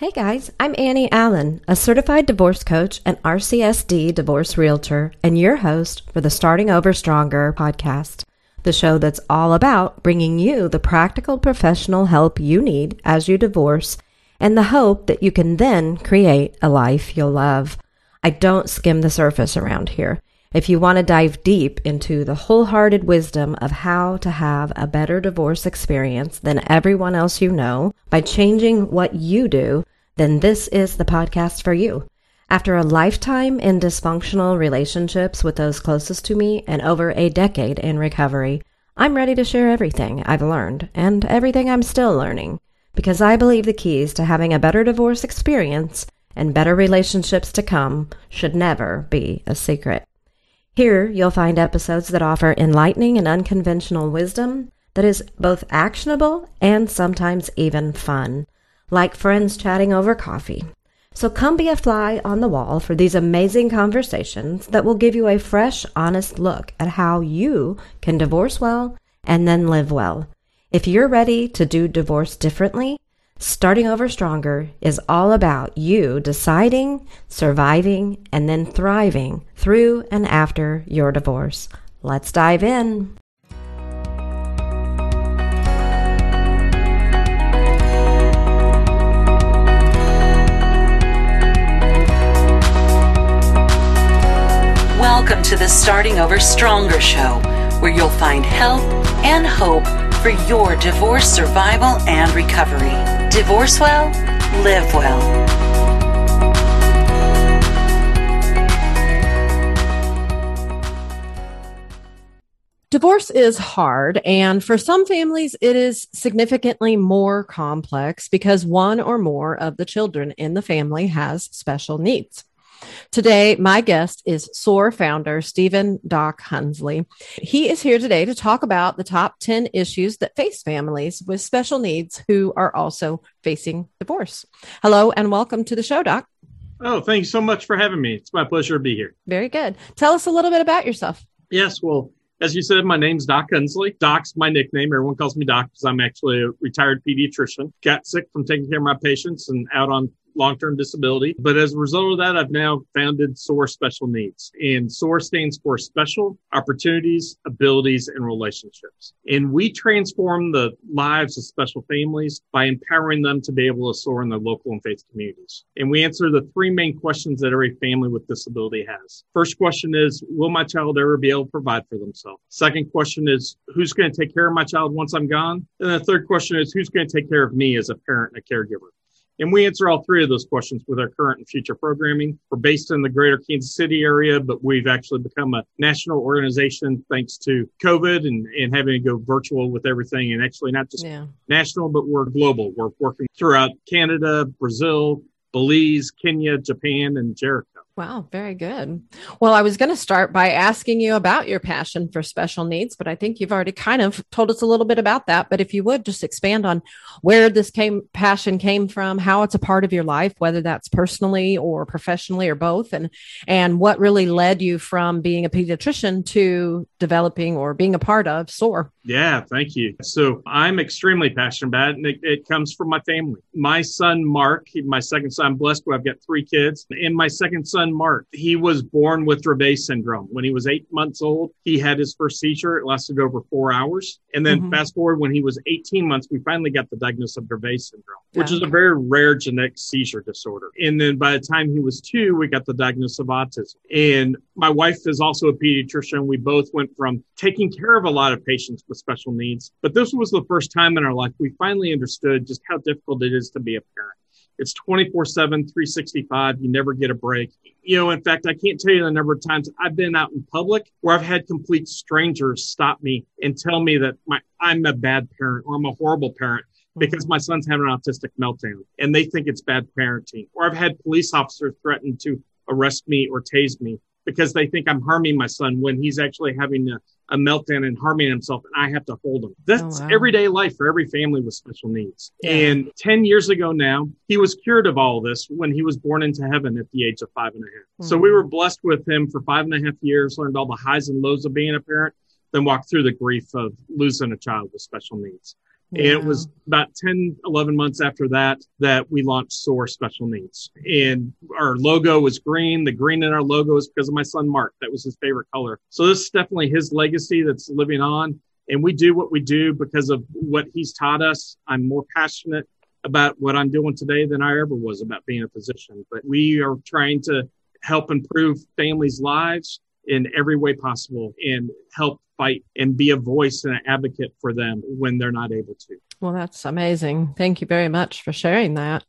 Hey guys, I'm Annie Allen, a certified divorce coach and RCSD divorce realtor, and your host for the Starting Over Stronger podcast, the show that's all about bringing you the practical professional help you need as you divorce and the hope that you can then create a life you'll love. I don't skim the surface around here. If you want to dive deep into the wholehearted wisdom of how to have a better divorce experience than everyone else you know by changing what you do, then this is the podcast for you. After a lifetime in dysfunctional relationships with those closest to me and over a decade in recovery, I'm ready to share everything I've learned and everything I'm still learning because I believe the keys to having a better divorce experience and better relationships to come should never be a secret. Here, you'll find episodes that offer enlightening and unconventional wisdom that is both actionable and sometimes even fun, like friends chatting over coffee. So come be a fly on the wall for these amazing conversations that will give you a fresh, honest look at how you can divorce well and then live well. If you're ready to do divorce differently, Starting Over Stronger is all about you deciding, surviving, and then thriving through and after your divorce. Let's dive in. Welcome to the Starting Over Stronger show, where you'll find help and hope for your divorce survival and recovery. Divorce well, live well. Divorce is hard, and for some families, it is significantly more complex because one or more of the children in the family has special needs. Today, my guest is SOAR founder Stephen Doc Hunsley. He is here today to talk about the top 10 issues that face families with special needs who are also facing divorce. Hello and welcome to the show, Doc. Oh, thanks so much for having me. It's my pleasure to be here. Very good. Tell us a little bit about yourself. Yes, well, as you said, my name's Doc Hunsley. Doc's my nickname. Everyone calls me Doc because I'm actually a retired pediatrician. Got sick from taking care of my patients and out on long-term disability. But as a result of that, I've now founded SOAR Special Needs. And SOAR stands for Special Opportunities, Abilities, and Relationships. And we transform the lives of special families by empowering them to be able to soar in their local and faith communities. And we answer the three main questions that every family with disability has. First question is, will my child ever be able to provide for themselves? Second question is, who's going to take care of my child once I'm gone? And the third question is, who's going to take care of me as a parent and a caregiver? And we answer all three of those questions with our current and future programming. We're based in the greater Kansas City area, but we've actually become a national organization thanks to COVID and, and having to go virtual with everything. And actually, not just yeah. national, but we're global. We're working throughout Canada, Brazil, Belize, Kenya, Japan, and Jericho. Wow, very good. Well, I was going to start by asking you about your passion for special needs, but I think you've already kind of told us a little bit about that. But if you would just expand on where this came passion came from, how it's a part of your life, whether that's personally or professionally or both, and and what really led you from being a pediatrician to developing or being a part of SOAR. Yeah, thank you. So I'm extremely passionate about it, and it, it comes from my family. My son Mark, my second son, I'm blessed, I've got three kids, and my second son Mark. He was born with Dravet syndrome. When he was eight months old, he had his first seizure. It lasted over four hours. And then mm-hmm. fast forward when he was 18 months, we finally got the diagnosis of Dravet syndrome, which is a very rare genetic seizure disorder. And then by the time he was two, we got the diagnosis of autism. And my wife is also a pediatrician. We both went from taking care of a lot of patients with special needs, but this was the first time in our life we finally understood just how difficult it is to be a parent. It's 24 7, 365. You never get a break. You know, in fact, I can't tell you the number of times I've been out in public where I've had complete strangers stop me and tell me that my, I'm a bad parent or I'm a horrible parent mm-hmm. because my son's having an autistic meltdown and they think it's bad parenting. Or I've had police officers threaten to arrest me or tase me because they think I'm harming my son when he's actually having a, a meltdown and harming himself and I have to hold him. That's oh, wow. everyday life for every family with special needs. Yeah. And 10 years ago now, he was cured of all this when he was born into heaven at the age of five and a half. Mm-hmm. So we were blessed with him for five and a half years, learned all the highs and lows of being a parent, then walked through the grief of losing a child with special needs. And it was about 10, 11 months after that that we launched SOAR Special Needs. And our logo was green. The green in our logo is because of my son, Mark. That was his favorite color. So this is definitely his legacy that's living on. And we do what we do because of what he's taught us. I'm more passionate about what I'm doing today than I ever was about being a physician. But we are trying to help improve families' lives in every way possible and help fight and be a voice and an advocate for them when they're not able to. Well, that's amazing. Thank you very much for sharing that.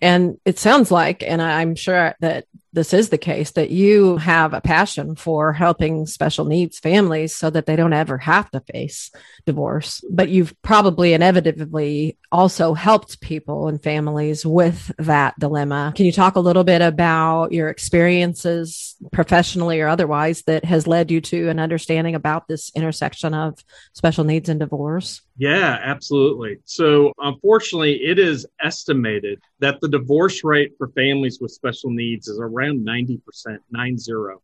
And it sounds like, and I'm sure that this is the case, that you have a passion for helping special needs families so that they don't ever have to face divorce. But you've probably inevitably also helped people and families with that dilemma. Can you talk a little bit about your experiences professionally or otherwise that has led you to an understanding about this intersection of special needs and divorce? Yeah, absolutely. So, unfortunately, it is estimated that the divorce rate for families with special needs is around 90%, nine zero.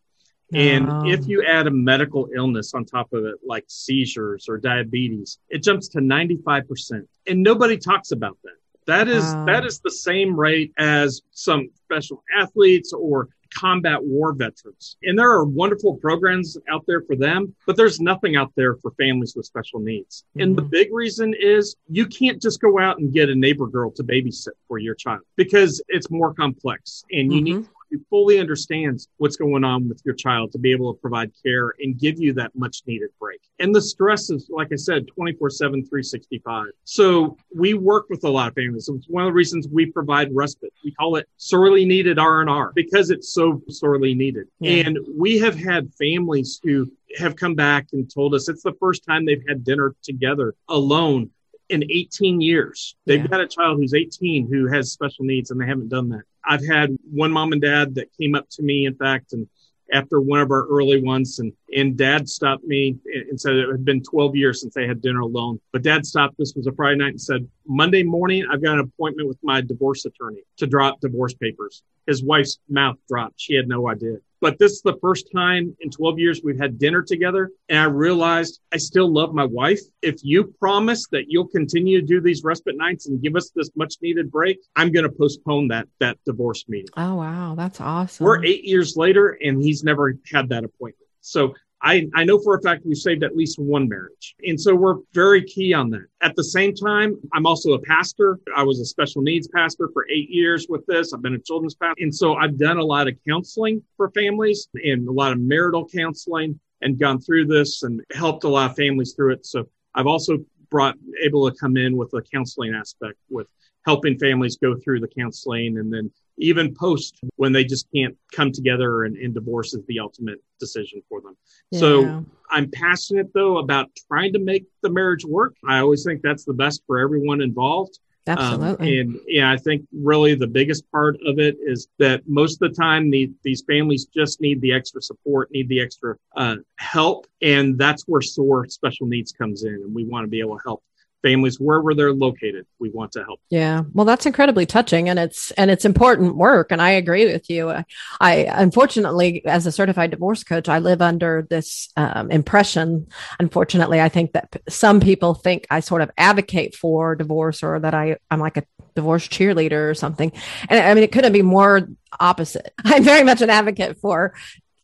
And if you add a medical illness on top of it, like seizures or diabetes, it jumps to 95%. And nobody talks about that. That is wow. that is the same rate as some special athletes or combat war veterans. And there are wonderful programs out there for them, but there's nothing out there for families with special needs. Mm-hmm. And the mm-hmm. big reason is you can't just go out and get a neighbor girl to babysit for your child because it's more complex and you mm-hmm. need who fully understands what's going on with your child to be able to provide care and give you that much needed break. And the stress is, like I said, 24 7, 365. So we work with a lot of families. It's one of the reasons we provide respite. We call it sorely needed R&R because it's so sorely needed. Yeah. And we have had families who have come back and told us it's the first time they've had dinner together alone in 18 years. They've yeah. got a child who's 18 who has special needs and they haven't done that. I've had one mom and dad that came up to me, in fact, and after one of our early ones and and dad stopped me and said it had been 12 years since they had dinner alone but dad stopped this was a friday night and said monday morning i've got an appointment with my divorce attorney to drop divorce papers his wife's mouth dropped she had no idea but this is the first time in 12 years we've had dinner together. And I realized I still love my wife. If you promise that you'll continue to do these respite nights and give us this much needed break, I'm going to postpone that, that divorce meeting. Oh, wow. That's awesome. We're eight years later and he's never had that appointment. So I, I know for a fact we've saved at least one marriage. And so we're very key on that. At the same time, I'm also a pastor. I was a special needs pastor for eight years with this. I've been a children's pastor. And so I've done a lot of counseling for families and a lot of marital counseling and gone through this and helped a lot of families through it. So I've also brought able to come in with a counseling aspect with helping families go through the counseling and then even post when they just can't come together and, and divorce is the ultimate decision for them. Yeah. So I'm passionate though about trying to make the marriage work. I always think that's the best for everyone involved. Um, Absolutely. Um, and yeah, I think really the biggest part of it is that most of the time the, these families just need the extra support, need the extra uh, help. And that's where SOAR special needs comes in. And we want to be able to help families wherever they're located? We want to help. Yeah. Well that's incredibly touching and it's and it's important work and i agree with you. I unfortunately as a certified divorce coach i live under this um, impression unfortunately. I think that some people think i sort of advocate for divorce or that i i'm like a divorce cheerleader or something. And i mean it couldn't be more opposite. I'm very much an advocate for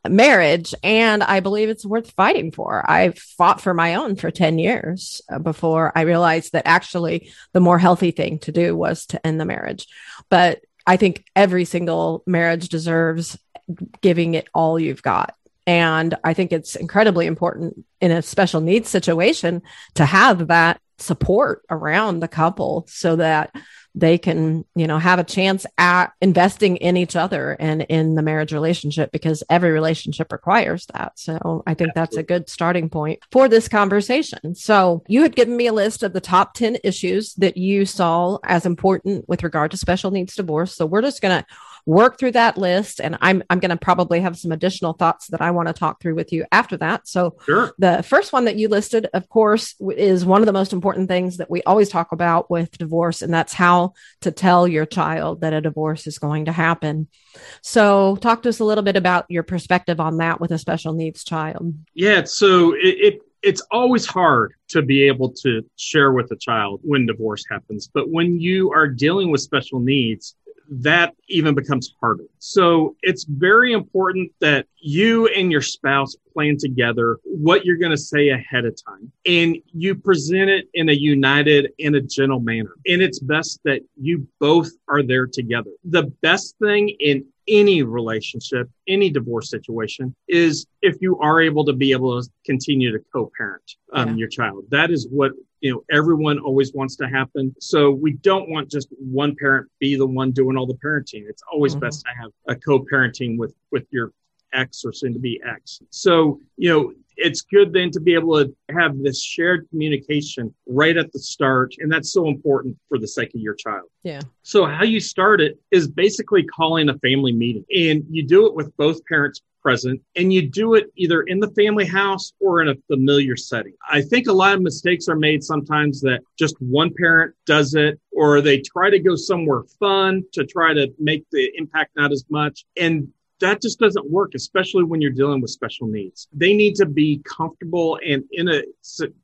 marriage and I believe it's worth fighting for. I fought for my own for 10 years uh, before I realized that actually the more healthy thing to do was to end the marriage. But I think every single marriage deserves giving it all you've got. And I think it's incredibly important in a special needs situation to have that support around the couple so that they can you know have a chance at investing in each other and in the marriage relationship because every relationship requires that. So i think Absolutely. that's a good starting point for this conversation. So you had given me a list of the top 10 issues that you saw as important with regard to special needs divorce. So we're just going to work through that list. And I'm, I'm going to probably have some additional thoughts that I want to talk through with you after that. So sure. the first one that you listed, of course, is one of the most important things that we always talk about with divorce. And that's how to tell your child that a divorce is going to happen. So talk to us a little bit about your perspective on that with a special needs child. Yeah. So it, it it's always hard to be able to share with a child when divorce happens. But when you are dealing with special needs, that even becomes harder. So it's very important that you and your spouse plan together what you're going to say ahead of time and you present it in a united in a gentle manner. And it's best that you both are there together. The best thing in any relationship, any divorce situation is if you are able to be able to continue to co-parent um, yeah. your child. That is what you know everyone always wants to happen. So we don't want just one parent be the one doing all the parenting. It's always mm-hmm. best to have a co-parenting with with your ex or soon to be ex. So, you know, it's good then to be able to have this shared communication right at the start. And that's so important for the sake of your child. Yeah. So, how you start it is basically calling a family meeting. And you do it with both parents present and you do it either in the family house or in a familiar setting. I think a lot of mistakes are made sometimes that just one parent does it or they try to go somewhere fun to try to make the impact not as much. And that just doesn't work, especially when you're dealing with special needs. They need to be comfortable and in a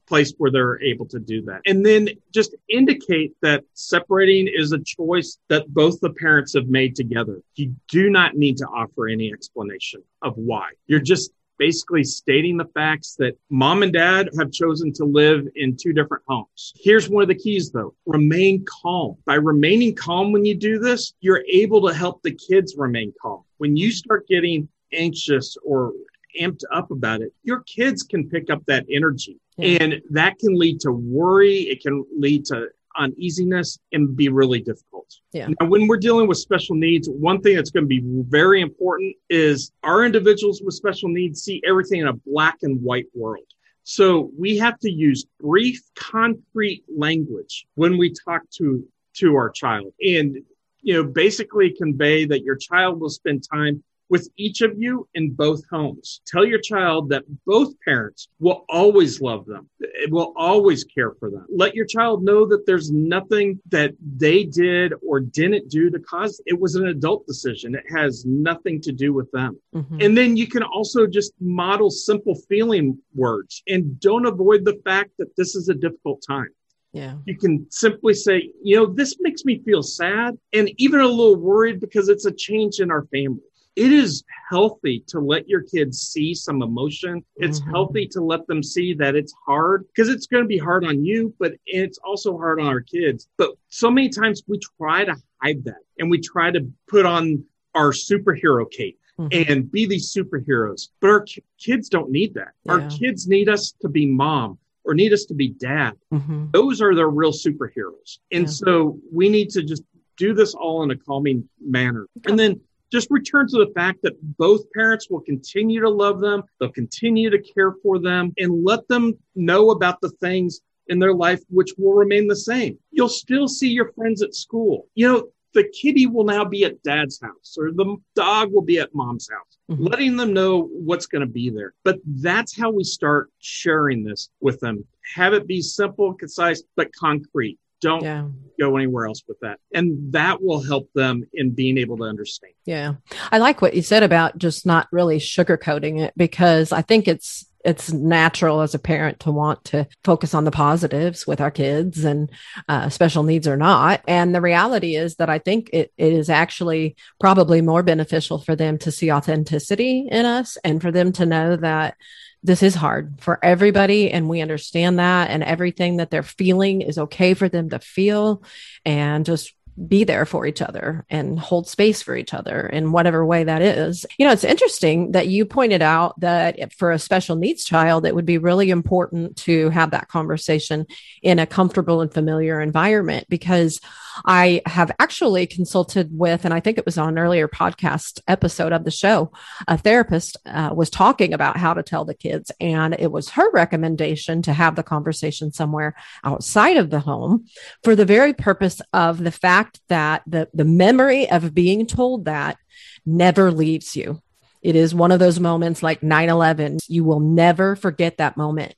place where they're able to do that. And then just indicate that separating is a choice that both the parents have made together. You do not need to offer any explanation of why. You're just basically stating the facts that mom and dad have chosen to live in two different homes. Here's one of the keys though remain calm. By remaining calm when you do this, you're able to help the kids remain calm. When you start getting anxious or amped up about it, your kids can pick up that energy. Yeah. And that can lead to worry. It can lead to uneasiness and be really difficult. Yeah. Now, when we're dealing with special needs, one thing that's going to be very important is our individuals with special needs see everything in a black and white world. So we have to use brief, concrete language when we talk to to our child, and you know, basically convey that your child will spend time with each of you in both homes. Tell your child that both parents will always love them, it will always care for them. Let your child know that there's nothing that they did or didn't do to cause it was an adult decision. It has nothing to do with them. Mm-hmm. And then you can also just model simple feeling words and don't avoid the fact that this is a difficult time. Yeah. You can simply say, you know, this makes me feel sad and even a little worried because it's a change in our family it is healthy to let your kids see some emotion. It's mm-hmm. healthy to let them see that it's hard because it's going to be hard on you, but it's also hard on our kids. But so many times we try to hide that and we try to put on our superhero cape. Mm-hmm. And be these superheroes. But our kids don't need that. Yeah. Our kids need us to be mom or need us to be dad. Mm-hmm. Those are their real superheroes. And yeah. so we need to just do this all in a calming manner. And then just return to the fact that both parents will continue to love them, they'll continue to care for them, and let them know about the things in their life which will remain the same. You'll still see your friends at school. You know, the kitty will now be at dad's house or the dog will be at mom's house, mm-hmm. letting them know what's going to be there. But that's how we start sharing this with them. Have it be simple, concise, but concrete. Don't yeah. go anywhere else with that. And that will help them in being able to understand. Yeah. I like what you said about just not really sugarcoating it because I think it's it's natural as a parent to want to focus on the positives with our kids and uh, special needs or not. And the reality is that I think it, it is actually probably more beneficial for them to see authenticity in us and for them to know that this is hard for everybody and we understand that and everything that they're feeling is okay for them to feel and just be there for each other and hold space for each other in whatever way that is. You know, it's interesting that you pointed out that for a special needs child, it would be really important to have that conversation in a comfortable and familiar environment because I have actually consulted with, and I think it was on an earlier podcast episode of the show, a therapist uh, was talking about how to tell the kids. And it was her recommendation to have the conversation somewhere outside of the home for the very purpose of the fact that the, the memory of being told that never leaves you. It is one of those moments like 9-11. You will never forget that moment.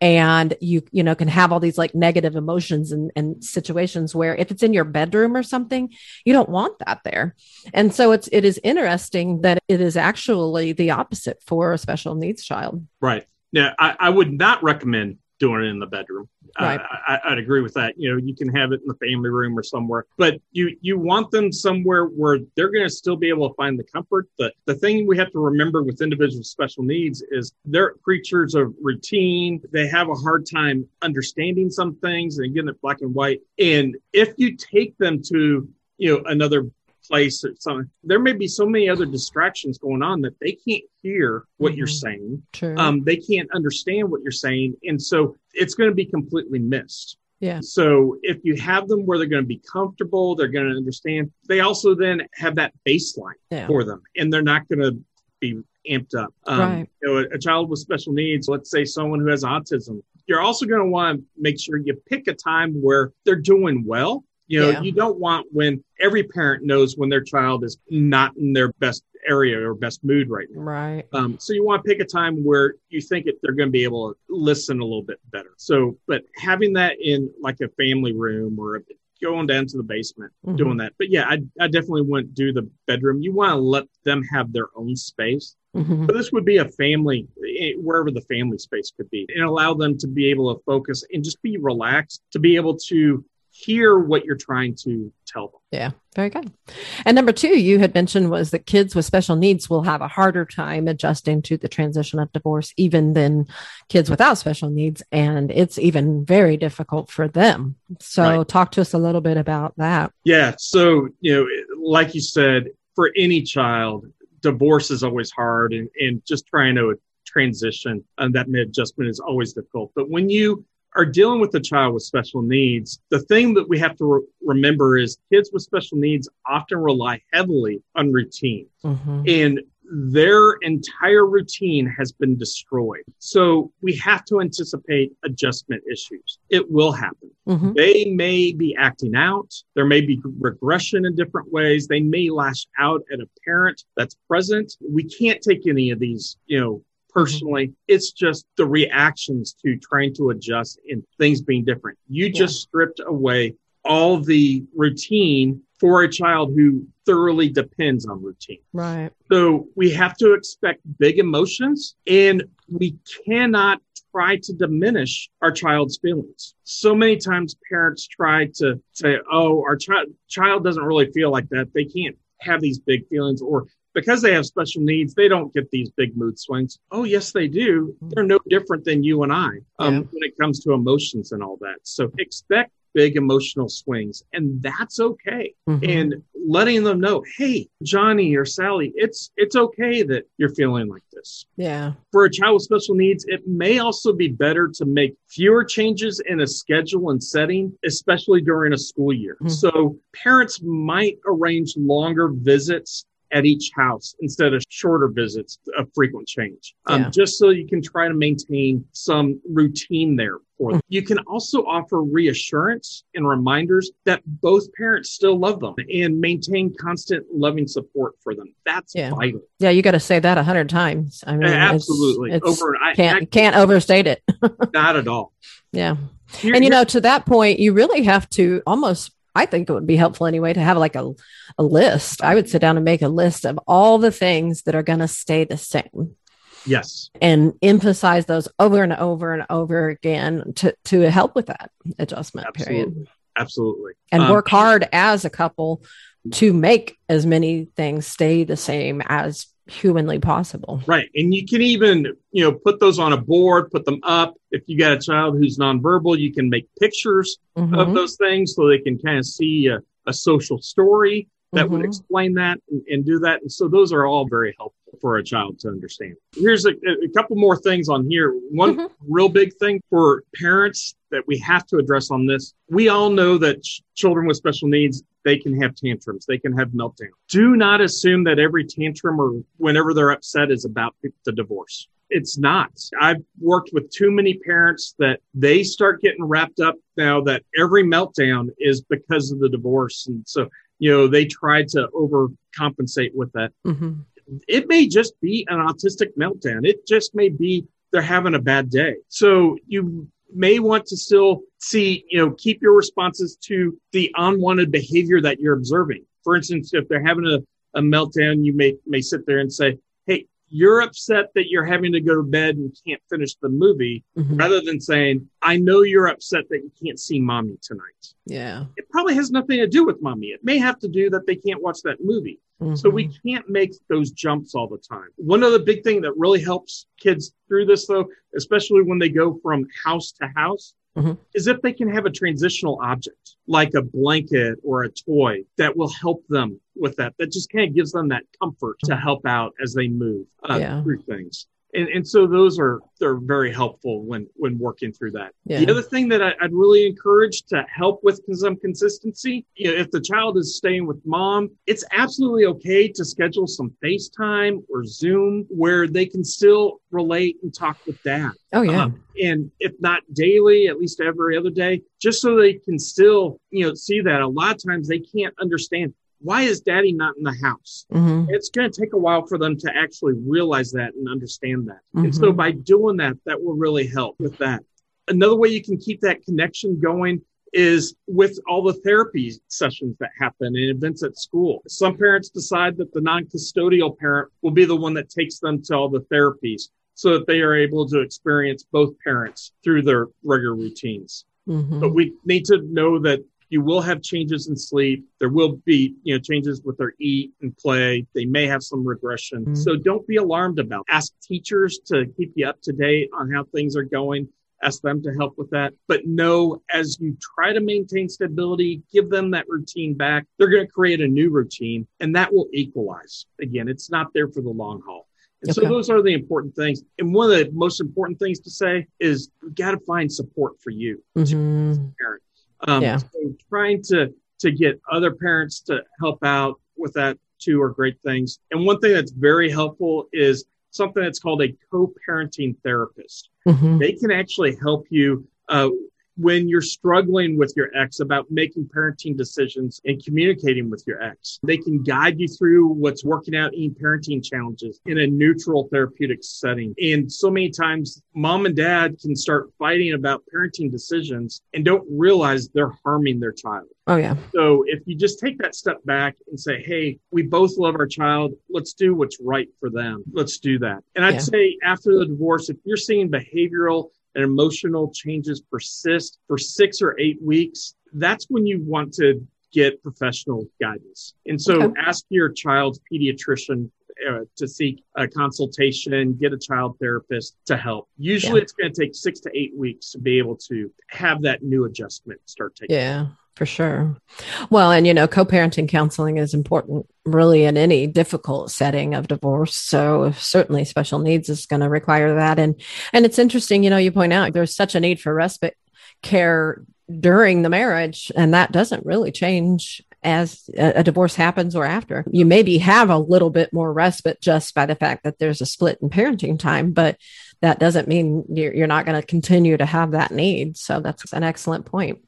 And you, you know, can have all these like negative emotions and, and situations where if it's in your bedroom or something, you don't want that there. And so it's, it is interesting that it is actually the opposite for a special needs child. Right. Now, I, I would not recommend doing it in the bedroom. Right. I, I, would agree with that. You know, you can have it in the family room or somewhere, but you you want them somewhere where they're going to still be able to find the comfort. The the thing we have to remember with individuals with special needs is they're creatures of routine. They have a hard time understanding some things and getting it black and white. And if you take them to you know another place or something. There may be so many other distractions going on that they can't hear what mm-hmm. you're saying. True. Um, they can't understand what you're saying. And so it's going to be completely missed. Yeah. So if you have them where they're going to be comfortable, they're going to understand. They also then have that baseline yeah. for them, and they're not going to be amped up. Um, right. You know, a, a child with special needs, let's say someone who has autism, you're also going to want to make sure you pick a time where they're doing well you know, yeah. you don't want when every parent knows when their child is not in their best area or best mood right now. Right. Um, so you want to pick a time where you think it, they're going to be able to listen a little bit better. So, but having that in like a family room or a, going down to the basement, mm-hmm. doing that. But yeah, I, I definitely wouldn't do the bedroom. You want to let them have their own space. Mm-hmm. But this would be a family, eh, wherever the family space could be, and allow them to be able to focus and just be relaxed, to be able to hear what you're trying to tell them. Yeah, very good. And number two, you had mentioned was that kids with special needs will have a harder time adjusting to the transition of divorce, even than kids without special needs. And it's even very difficult for them. So, right. talk to us a little bit about that. Yeah. So, you know, like you said, for any child, divorce is always hard and, and just trying to transition and that adjustment is always difficult. But when you are dealing with a child with special needs, the thing that we have to re- remember is kids with special needs often rely heavily on routine. Mm-hmm. And their entire routine has been destroyed. So we have to anticipate adjustment issues. It will happen. Mm-hmm. They may be acting out. There may be regression in different ways. They may lash out at a parent that's present. We can't take any of these, you know, personally. Mm-hmm. It's just the reactions to trying to adjust and things being different. You yeah. just stripped away all the routine for a child who thoroughly depends on routine. Right. So we have to expect big emotions and we cannot try to diminish our child's feelings. So many times parents try to say, oh, our child child doesn't really feel like that. They can't have these big feelings or because they have special needs, they don't get these big mood swings. Oh, yes, they do. Mm-hmm. They're no different than you and I um, yeah. when it comes to emotions and all that. So expect big emotional swings, and that's okay. Mm-hmm. And letting them know, hey, Johnny or Sally, it's it's okay that you're feeling like this. Yeah. For a child with special needs, it may also be better to make fewer changes in a schedule and setting, especially during a school year. Mm-hmm. So parents might arrange longer visits at each house instead of shorter visits of frequent change, um, yeah. just so you can try to maintain some routine there for them. You can also offer reassurance and reminders that both parents still love them and maintain constant loving support for them. That's yeah. vital. Yeah, you got to say that a hundred times. I mean, absolutely. It's, it's Over, I, can't I, can't overstate it. not at all. Yeah. And you know, to that point, you really have to almost I think it would be helpful anyway to have like a, a list. I would sit down and make a list of all the things that are going to stay the same. Yes. And emphasize those over and over and over again to, to help with that adjustment Absolutely. period. Absolutely. And um, work hard as a couple to make as many things stay the same as humanly possible. Right. And you can even, you know, put those on a board, put them up. If you got a child who's nonverbal, you can make pictures mm-hmm. of those things so they can kind of see a, a social story that mm-hmm. would explain that and, and, do that. And so those are all very helpful for a child to understand. Here's a, a couple more things on here. One mm-hmm. real big thing for parents that we have to address on this. We all know that ch- children with special needs, they can have tantrums, they can have meltdowns. Do not assume that every tantrum or whenever they're upset is about the divorce. It's not. I've worked with too many parents that they start getting wrapped up now that every meltdown is because of the divorce. And so you know, they try to overcompensate with that. Mm-hmm. It may just be an autistic meltdown. It just may be they're having a bad day. So you may want to still see, you know, keep your responses to the unwanted behavior that you're observing. For instance, if they're having a, a meltdown, you may may sit there and say, you're upset that you're having to go to bed and can't finish the movie Mhm. rather than saying, I know you're upset that you can't see mommy tonight. Yeah. It probably has nothing to do with mommy. It may have to do that they can't watch that movie. So we Mhm. can't make those jumps all the time. One other big thing that really helps kids through this, though, especially when they go from house to house, Mhm. is if they can have a transitional object like a blanket or a toy that will help them with that. That just kind of gives them that comfort to help out as they move uh, Yeah. through things. And, and so those are they're very helpful when when working through that. Yeah. The other thing that I, I'd really encourage to help with some consistency, you know, if the child is staying with mom, it's absolutely okay to schedule some FaceTime or Zoom where they can still relate and talk with dad. Oh yeah. Um, and if not daily, at least every other day, just so they can still, you know, see that. A lot of times they can't understand why is daddy not in the house? Mhm. It's going to take a while for them to actually realize that and understand that. And so Mhm. by doing that, that will really help with that. Another way you can keep that connection going is with all the therapy sessions that happen and events at school. Some parents decide that the non-custodial parent will be the one that takes them to all the therapies so that they are able to experience both parents through their regular routines. Mhm. But we need to know that you will have changes in sleep. There will be, you know, changes with their eat and play. They may have some regression. Mhm. So don't be alarmed about. It. Ask teachers to keep you up to date on how things are going. Ask them to help with that. But know as you try to maintain stability, give them that routine back. They're going to create a new routine and that will equalize. Again, it's not there for the long haul. And so those are the important things. And one of the most important things to say is you got to find support for you Mhm. parent. Um, Yeah. So trying to to get other parents to help out with that too are great things. And one thing that's very helpful is something that's called a co-parenting therapist. Mhm. They can actually help you uh, when you're struggling with your ex about making parenting decisions and communicating with your ex. They can guide you through what's working out in parenting challenges in a neutral therapeutic setting. And so many times, mom and dad can start fighting about parenting decisions and don't realize they're harming their child. Oh yeah. So if you just take that step back and say, Hey, we both love our child. Let's do what's right for them. Let's do that. And I'd Yeah. say after the divorce, if you're seeing behavioral and emotional changes persist for six or eight weeks, that's when you want to get professional guidance. And so Okay. ask your child's pediatrician uh, to seek a consultation, get a child therapist to help. Usually Yeah. it's going to take six to eight weeks to be able to have that new adjustment start taking. Yeah, for sure. Well, and you know, co-parenting counseling is important really in any difficult setting of divorce. So certainly special needs is going to require that. And and it's interesting, you know, you point out there's such a need for respite care during the marriage, and that doesn't really change as a, divorce happens or after. You maybe have a little bit more respite just by the fact that there's a split in parenting time, but that doesn't mean you're, not going to continue to have that need. So that's an excellent point.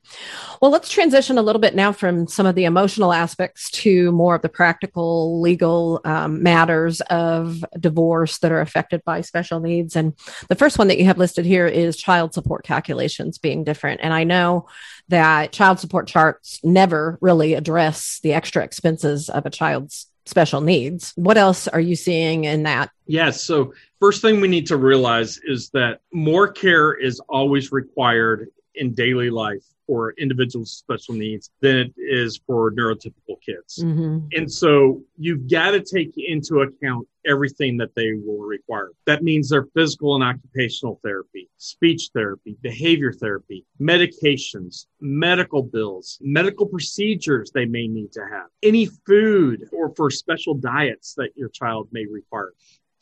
Well, let's transition a little bit now from some of the emotional aspects to more of the practical legal um, matters of divorce that are affected by special needs. And the first one that you have listed here is child support calculations being different. And I know that child support charts never really address the extra expenses of a child's special needs. What else are you seeing in that? Yes. So, first thing we need to realize is that more care is always required in daily life for individuals with special needs than it is for neurotypical kids. Mm-hmm. And so, you've got to take into account everything that they will require. That means their physical and occupational therapy, speech therapy, behavior therapy, medications, medical bills, medical procedures they may need to have, any food or for special diets that your child may require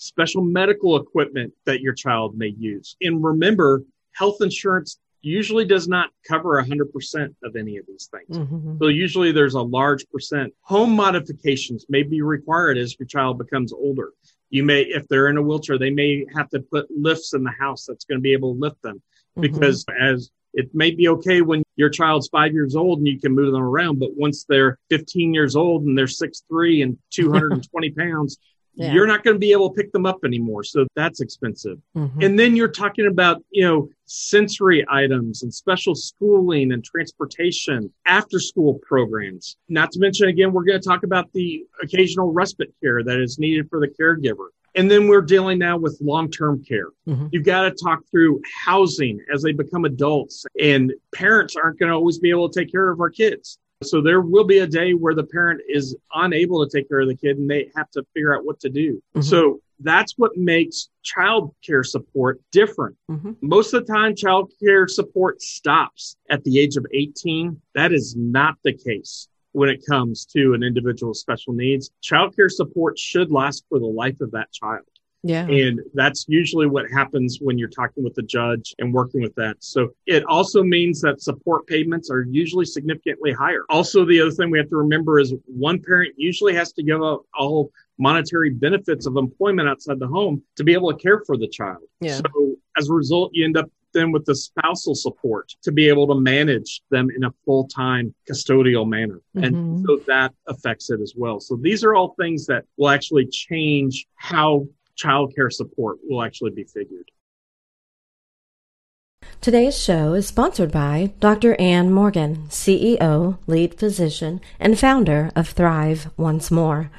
special medical equipment that your child may use. And remember, health insurance usually does not cover 100% of any of these things. Mm-hmm. So usually there's a large percent. Home modifications may be required as your child becomes older. You may, if they're in a wheelchair, they may have to put lifts in the house that's going to be able to lift them because as it may be okay when your child's five years old and you can move them around, but once they're 15 years old and they're 6'3 and 220 pounds, Yeah. you're not going to be able to pick them up anymore. So that's expensive. Mhm. And then you're talking about, you know, sensory items and special schooling and transportation, after school programs. Not to mention, again, we're going to talk about the occasional respite care that is needed for the caregiver. And then we're dealing now with long term care. Mhm. You've got to talk through housing as they become adults, and parents aren't going to always be able to take care of our kids. So there will be a day where the parent is unable to take care of the kid and they have to figure out what to do. Mhm. So that's what makes child care support different. Mhm. Most of the time, child care support stops at the age of 18. That is not the case when it comes to an individual's special needs. Child care support should last for the life of that child. Yeah. And that's usually what happens when you're talking with the judge and working with that. So it also means that support payments are usually significantly higher. Also, the other thing we have to remember is one parent usually has to give up all monetary benefits of employment outside the home to be able to care for the child. Yeah. So as a result, you end up then with the spousal support to be able to manage them in a full time custodial manner. And Mhm. so that affects it as well. So these are all things that will actually change how child care support will actually be figured. Today's show is sponsored by Dr. Ann Morgan, CEO, lead physician, and founder of Thrive Once More.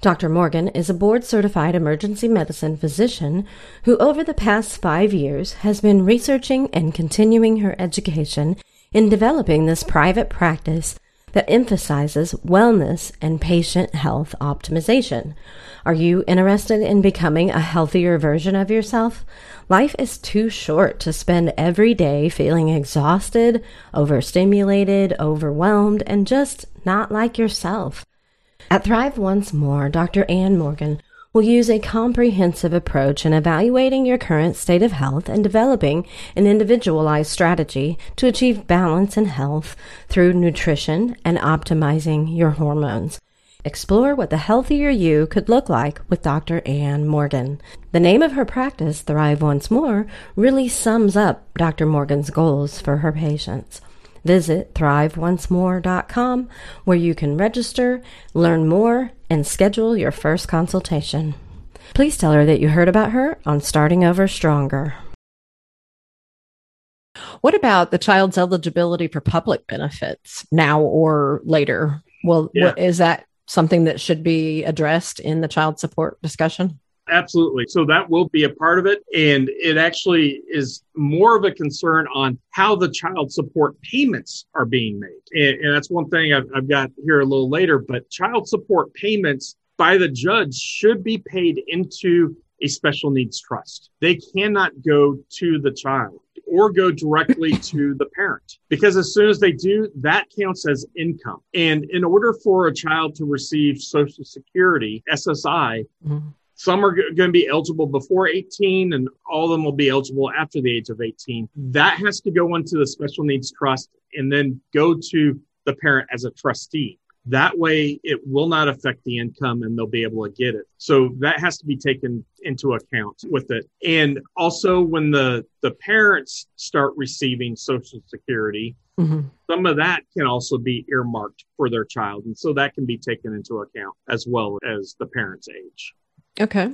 Dr. Morgan is a board certified emergency medicine physician who, over the past five years, has been researching and continuing her education in developing this private practice that emphasizes wellness and patient health optimization. Are you interested in becoming a healthier version of yourself? Life is too short to spend every day feeling exhausted, overstimulated, overwhelmed, and just not like yourself. At Thrive Once More, Dr. Ann Morgan will use a comprehensive approach in evaluating your current state of health and developing an individualized strategy to achieve balance and health through nutrition and optimizing your hormones. Explore what the healthier you could look like with Dr. Ann Morgan. The name of her practice, Thrive Once More, really sums up Dr. Morgan's goals for her patients. Visit thriveoncemore.com where you can register, learn more, and schedule your first consultation. Please tell her that you heard about her on Starting Over Stronger. What about the child's eligibility for public benefits now or later? Well, Yeah. what, is that something that should be addressed in the child support discussion? Absolutely. So that will be a part of it. And it actually is more of a concern on how the child support payments are being made. And, and that's one thing I've, I've got here a little later, but child support payments by the judge should be paid into a special needs trust. They cannot go to the child or go directly to the parent because as soon as they do, that counts as income. And in order for a child to receive Social Security, SSI, Mhm. Some are going to be eligible before 18 and all of them will be eligible after the age of 18. That has to go into the special needs trust and then go to the parent as a trustee. That way it will not affect the income and they'll be able to get it. So that has to be taken into account with it. And also when the, the parents start receiving social security, Mhm. some of that can also be earmarked for their child. And so that can be taken into account as well as the parent's age. Okay.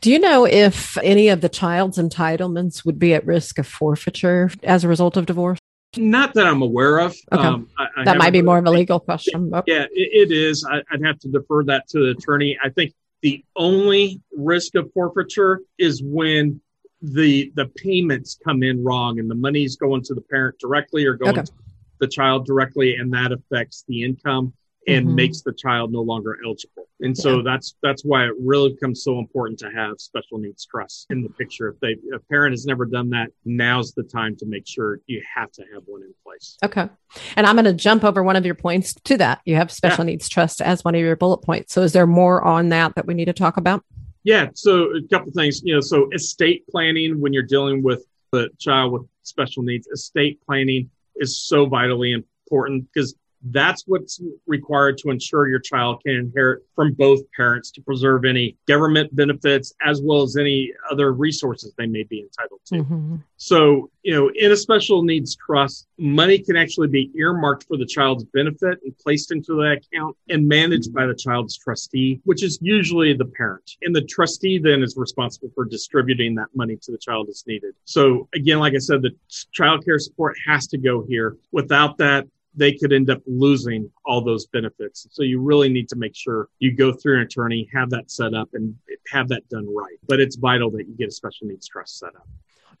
Do you know if any of the child's entitlements would be at risk of forfeiture as a result of divorce? Not that I'm aware of. Okay. Um, I, I that might be more of a legal question. but- Yeah, it, it is. I, I'd have to defer that to the attorney. I think the only risk of forfeiture is when the the payments come in wrong and the money's going to the parent directly or going Okay. to the child directly, and that affects the income and Mhm. makes the child no longer eligible. And so that's that's why it really becomes so important to have special needs trust in the picture. If they a parent has never done that, now's the time to make sure you have to have one in place. Okay. And I'm going to jump over one of your points to that. You have special needs trust as one of your bullet points. So is there more on that that we need to talk about? Yeah, so a couple things, you know, so estate planning when you're dealing with a child with special needs, estate planning is so vitally important because that's what's required to ensure your child can inherit from both parents to preserve any government benefits as well as any other resources they may be entitled to. Mhm. So, you know, in a special needs trust, money can actually be earmarked for the child's benefit and placed into that account and managed by the child's trustee, which is usually the parent. And the trustee then is responsible for distributing that money to the child as needed. So again, like I said, the child care support has to go here. Without that, they could end up losing all those benefits. So you really need to make sure you go through an attorney, have that set up, and have that done right. But it's vital that you get a special needs trust set up.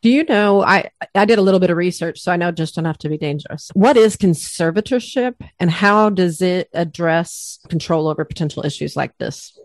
Do you know? I I did a little bit of research, so I know just enough to be dangerous. What is conservatorship, and how does it address control over potential issues like this?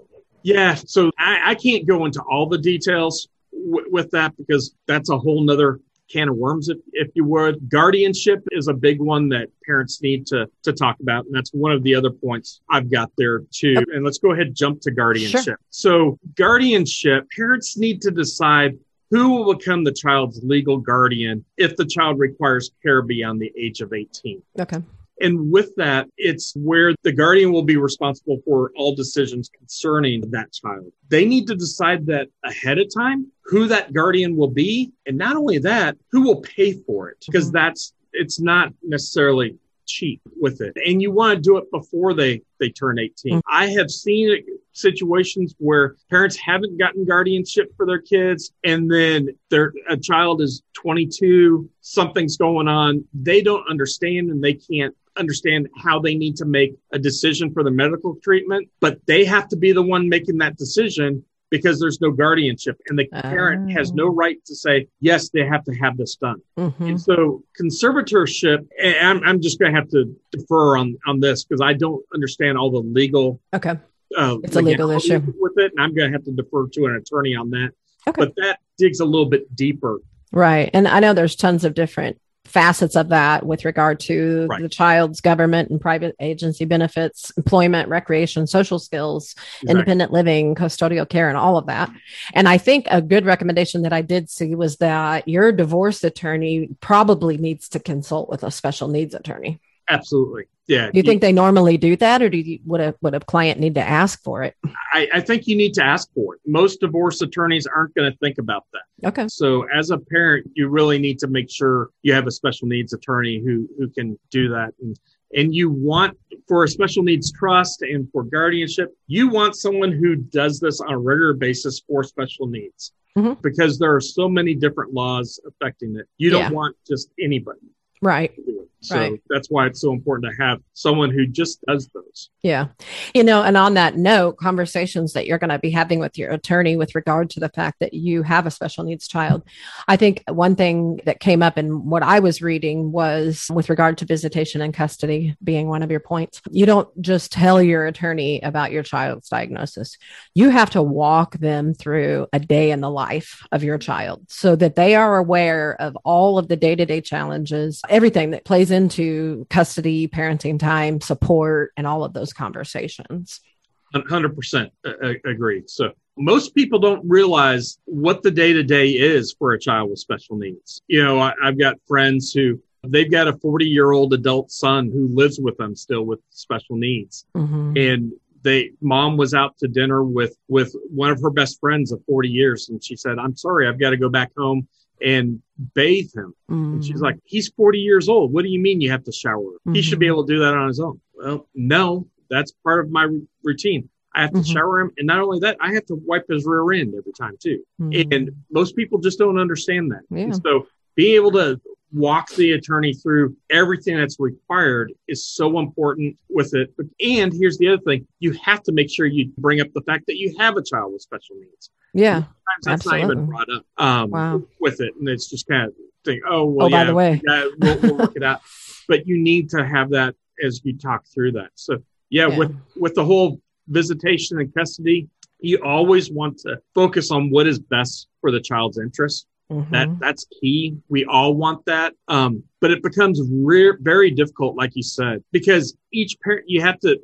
Yeah, so I, I can't go into all the details w- with that because that's a whole nother can of worms, if, if you would. Guardianship is a big one that parents need to, to talk about. And that's one of the other points I've got there too. And let's go ahead and jump to guardianship. Sure. So guardianship, parents need to decide who will become the child's legal guardian if the child requires care beyond the age of 18. Okay. And with that, it's where the guardian will be responsible for all decisions concerning that child. They need to decide that ahead of time, who that guardian will be. And not only that, who will pay for it, because mm-hmm. that's, it's not necessarily cheap with it. And you want to do it before they, they turn 18. Mm-hmm. I have seen situations where parents haven't gotten guardianship for their kids and then their a child is 22 something's going on they don't understand and they can't understand how they need to make a decision for the medical treatment, but they have to be the one making that decision because there's no guardianship and the parent has no oh. right to say yes they have to have this done mm-hmm. and so conservatorship I'm, I'm just going to have to defer on on this because i don't understand all the legal okay uh, it's a legal issue with it and i'm going to have to defer to an attorney on that okay. but that digs a little bit deeper right and i know there's tons of different facets of that with regard to right. the child's government and private agency benefits, employment, recreation, social skills, exactly. independent living, custodial care, and all of that. And I think a good recommendation that I did see was that your divorce attorney probably needs to consult with a special needs attorney. Absolutely. Yeah. Do you, think they normally do that, or do you would a would a client need to ask for it? I, I think you need to ask for it. Most divorce attorneys aren't going to think about that. Okay. So as a parent, you really need to make sure you have a special needs attorney who who can do that. And and you want for a special needs trust and for guardianship, you want someone who does this on a regular basis for special needs. Mm-hmm. Because there are so many different laws affecting it. You don't yeah. want just anybody. Right. So right. that's why it's so important to have someone who just does those. Yeah. You know, and on that note, conversations that you're going to be having with your attorney with regard to the fact that you have a special needs child. I think one thing that came up in what I was reading was with regard to visitation and custody being one of your points. You don't just tell your attorney about your child's diagnosis. You have to walk them through a day in the life of your child so that they are aware of all of the day to day challenges, everything that plays into custody, parenting time, support, and all of those conversations. 100% agreed. So most people don't realize what the day to day is for a child with special needs. You know, I, have got friends who they've got a 40 year old adult son who lives with them still with special needs. Mm-hmm. And they mom was out to dinner with with one of her best friends of 40 years and she said i'm sorry i've got to go back home and bathe him. Mm. And she's mm. like, he's 40 years old. What do you mean you have to shower? Mm-hmm. He should be mm-hmm. able to do that on his own. Well, no, that's part of my routine. I have to mm-hmm. shower him. And not only that, I have to wipe his rear end every time too. Mm-hmm. And most people just don't understand that. Yeah. so being able to walk the attorney through everything that's required is so important with it. And here's the other thing you have to make sure you bring up the fact that you have a child with special needs. Yeah. Sometimes that's absolutely. not even brought up um, wow. with it. And it's just kind of think, oh, well, oh, yeah, by the way, yeah, we'll, we'll work it out. But you need to have that as you talk through that. So, yeah, yeah, with with the whole visitation and custody, you always want to focus on what is best for the child's interest. Mm-hmm. That that's key. We all want that, um, but it becomes re- very difficult, like you said, because each parent you have to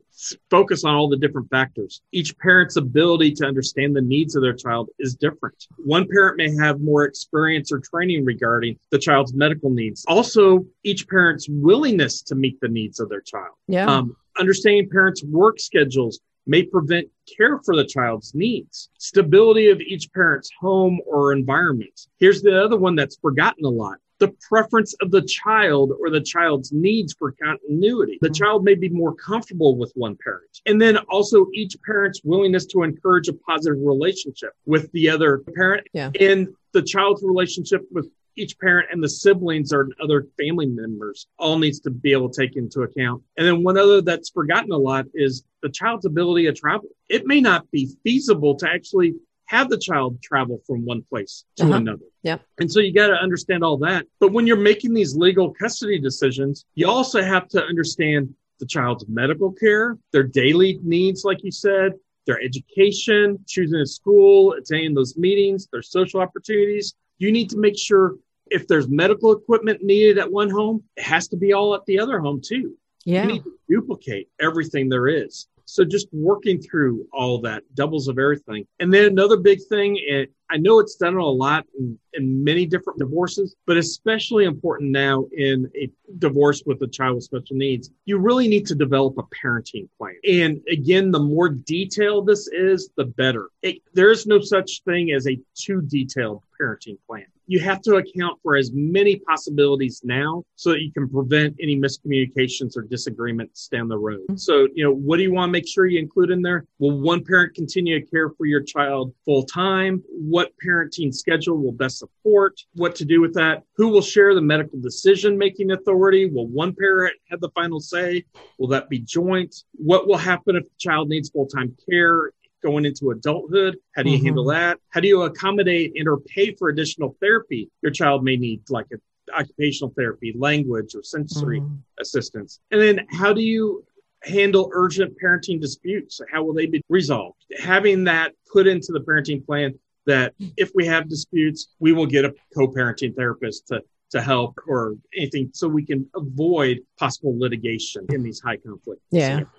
focus on all the different factors. Each parent's ability to understand the needs of their child is different. One parent may have more experience or training regarding the child's medical needs. Also, each parent's willingness to meet the needs of their child. Yeah. Um, understanding parents' work schedules may prevent care for the child's needs. Stability of each parent's home or environment. Here's the other one that's forgotten a lot. The preference of the child or the child's needs for continuity. The mm-hmm. child may be more comfortable with one parent. And then also each parent's willingness to encourage a positive relationship with the other parent yeah. and the child's relationship with each parent and the siblings or other family members all needs to be able to take into account. And then one other that's forgotten a lot is the child's ability to travel. It may not be feasible to actually have the child travel from one place to Uh-huh. another. Yep. And so you got to understand all that. But when you're making these legal custody decisions, you also have to understand the child's medical care, their daily needs, like you said, their education, choosing a school, attending those meetings, their social opportunities. You need to make sure if there's medical equipment needed at one home, it has to be all at the other home too. Yeah. You need to duplicate everything there is. So just working through all that doubles of everything. And then another big thing, and I know it's done a lot in, in many different divorces, but especially important now in a divorce with a child with special needs, you really need to develop a parenting plan. And again, the more detailed this is, the better. It, there is no such thing as a too detailed parenting plan. You have to account for as many possibilities now so that you can prevent any miscommunications or disagreements down the road. Mm-hmm. So, you know, what do you want to make sure you include in there? Will one parent continue to care for your child full time? What parenting schedule will best support? What to do with that? Who will share the medical decision making authority? Will one parent have the final say? Will that be joint? What will happen if the child needs full time care? Going into adulthood? How do you Mhm. handle that? How do you accommodate and or pay for additional therapy your child may need, like a, occupational therapy, language, or sensory Mhm. assistance? And then how do you handle urgent parenting disputes? How will they be resolved? Having that put into the parenting plan that if we have disputes, we will get a co-parenting therapist to to help or anything so we can avoid possible litigation in these high conflict Yeah. scenarios.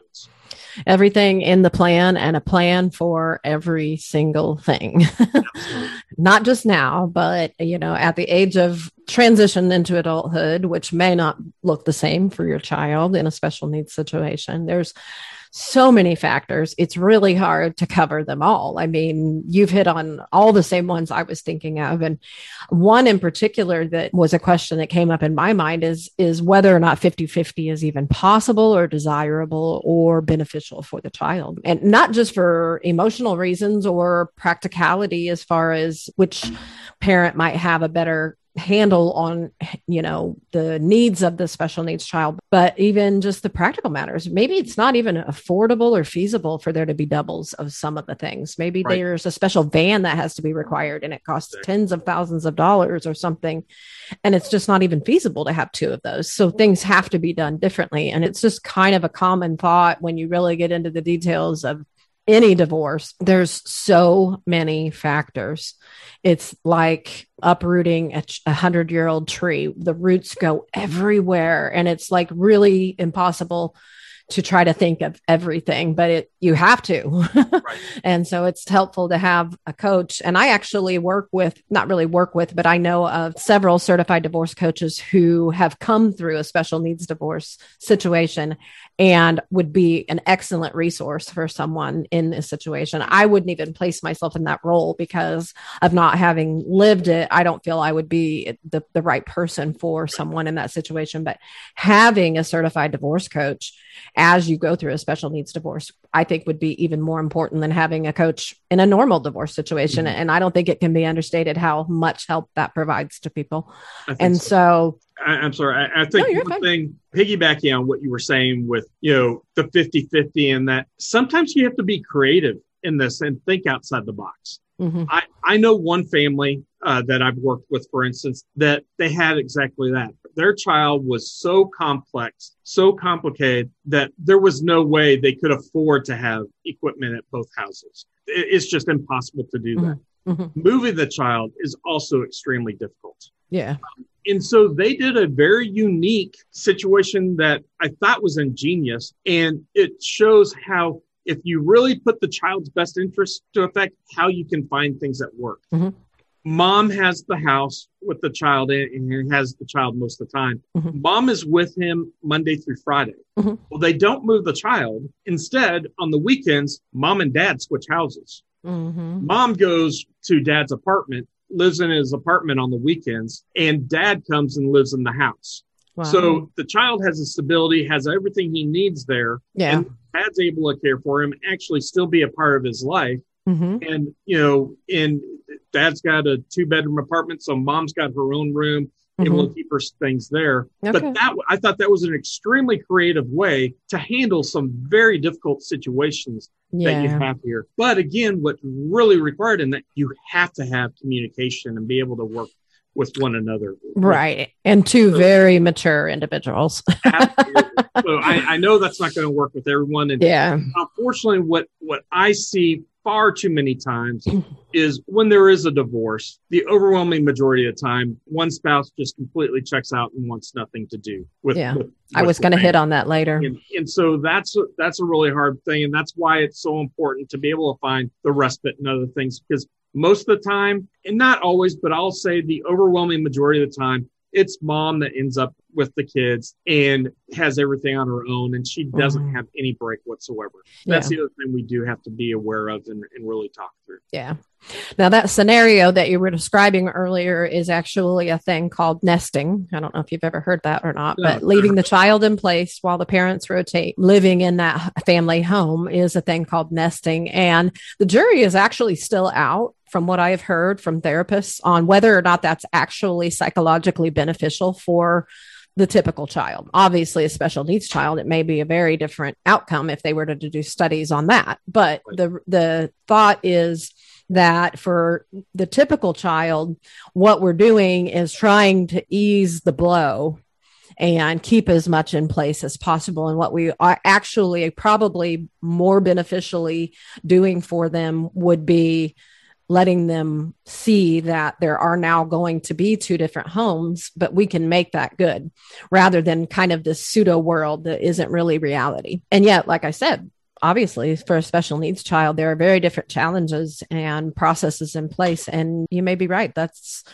Everything in the plan and a plan for every single thing. not just now, but you know, at the age of transition into adulthood, which may not look the same for your child in a special needs situation. There's so many factors. It's really hard to cover them all. I mean, you've hit on all the same ones I was thinking of. And one in particular that was a question that came up in my mind is, is whether or not 50 50 is even possible or desirable or beneficial for the child. And not just for emotional reasons or practicality as far as which parent might have a better handle on you know the needs of the special needs child but even just the practical matters. Maybe it's not even affordable or feasible for there to be doubles of some of the things. Maybe Right. there's a special van that has to be required and it costs tens of thousands of dollars or something and it's just not even feasible to have two of those. So things have to be done differently and it's just kind of a common thought when you really get into the details of any divorce there's so many factors. It's like uprooting a, a hundred year old tree. The roots go everywhere and it's like really impossible to try to think of everything but it you have to. And so it's helpful to have a coach and i actually work with not really work with but i know of several certified divorce coaches who have come through a special needs divorce situation and would be an excellent resource for someone in this situation. I wouldn't even place myself in that role because of not having lived it. I don't feel i would be the, the right person for someone in that situation. But having a certified divorce coach as you go through a special needs divorce, I think would be even more important than having a coach in a normal divorce situation. Mhm. And I don't think it can be understated how much help that provides to people. And so. so, I, I'm sorry. I, I think No, one thing, piggybacking on what you were saying with, you know, the 50 50 and that sometimes you have to be creative in this and think outside the box. mhm, I, I know one family uh, that I've worked with, for instance, that they had exactly that. Their child was so complex, so complicated that there was no way they could afford to have equipment at both houses. It's just impossible to do that. mhm. Moving the child is also extremely difficult. yeah, And so they did a very unique situation that I thought was ingenious. And it shows how, if you really put the child's best interest to effect, how you can find things that work. Mhm. Mom has the house with the child and has the child most of the time. Mhm. Mom is with him Monday through Friday. Mhm. Well, they don't move the child. Instead, on the weekends, mom and dad switch houses mhm, mom goes to dad's apartment, lives in his apartment on the weekends, and dad comes and lives in the house. wow. So the child has a stability, has everything he needs there, yeah, and dad's able to care for him, actually still be a part of his life. Mhm, And, you know, and dad's got a two bedroom apartment, so mom's got her own room. Able to keep her things there, Okay. but that I thought that was an extremely creative way to handle some very difficult situations that you have here. But again, what's really required in that you have to have communication and be able to work with one another. Right. And two very mature individuals. Absolutely. so I, I know that's not going to work with everyone. And yeah. unfortunately, what what I see far too many times is when there is a divorce, the overwhelming majority of the time, one spouse just completely checks out and wants nothing to do with. Yeah. with- I was going to hit on that later. And, and so that's a, that's a really hard thing, and that's why it's so important to be able to find the respite and other things because most of the time, and not always, but I'll say the overwhelming majority of the time, it's mom that ends up with the kids and has everything on her own, and she doesn't Mhm. have any break whatsoever. That's the other thing we do have to be aware of and, and really talk through. Yeah. Now that scenario that you were describing earlier is actually a thing called nesting. I don't know if you've ever heard that or not, but No. leaving the child in place while the parents rotate, living in that family home is a thing called nesting. And the jury is actually still out from what I have heard from therapists on whether or not that's actually psychologically beneficial for the typical child. Obviously, a special needs child, it may be a very different outcome if they were to do studies on that. But Right. the the thought is that for the typical child, what we're doing is trying to ease the blow and keep as much in place as possible. And what we are actually probably more beneficially doing for them would be letting them see that there are now going to be two different homes, but we can make that good rather than kind of this pseudo world that isn't really reality. And yet, like I said, obviously for a special needs child there are very different challenges and processes in place and you may be right that's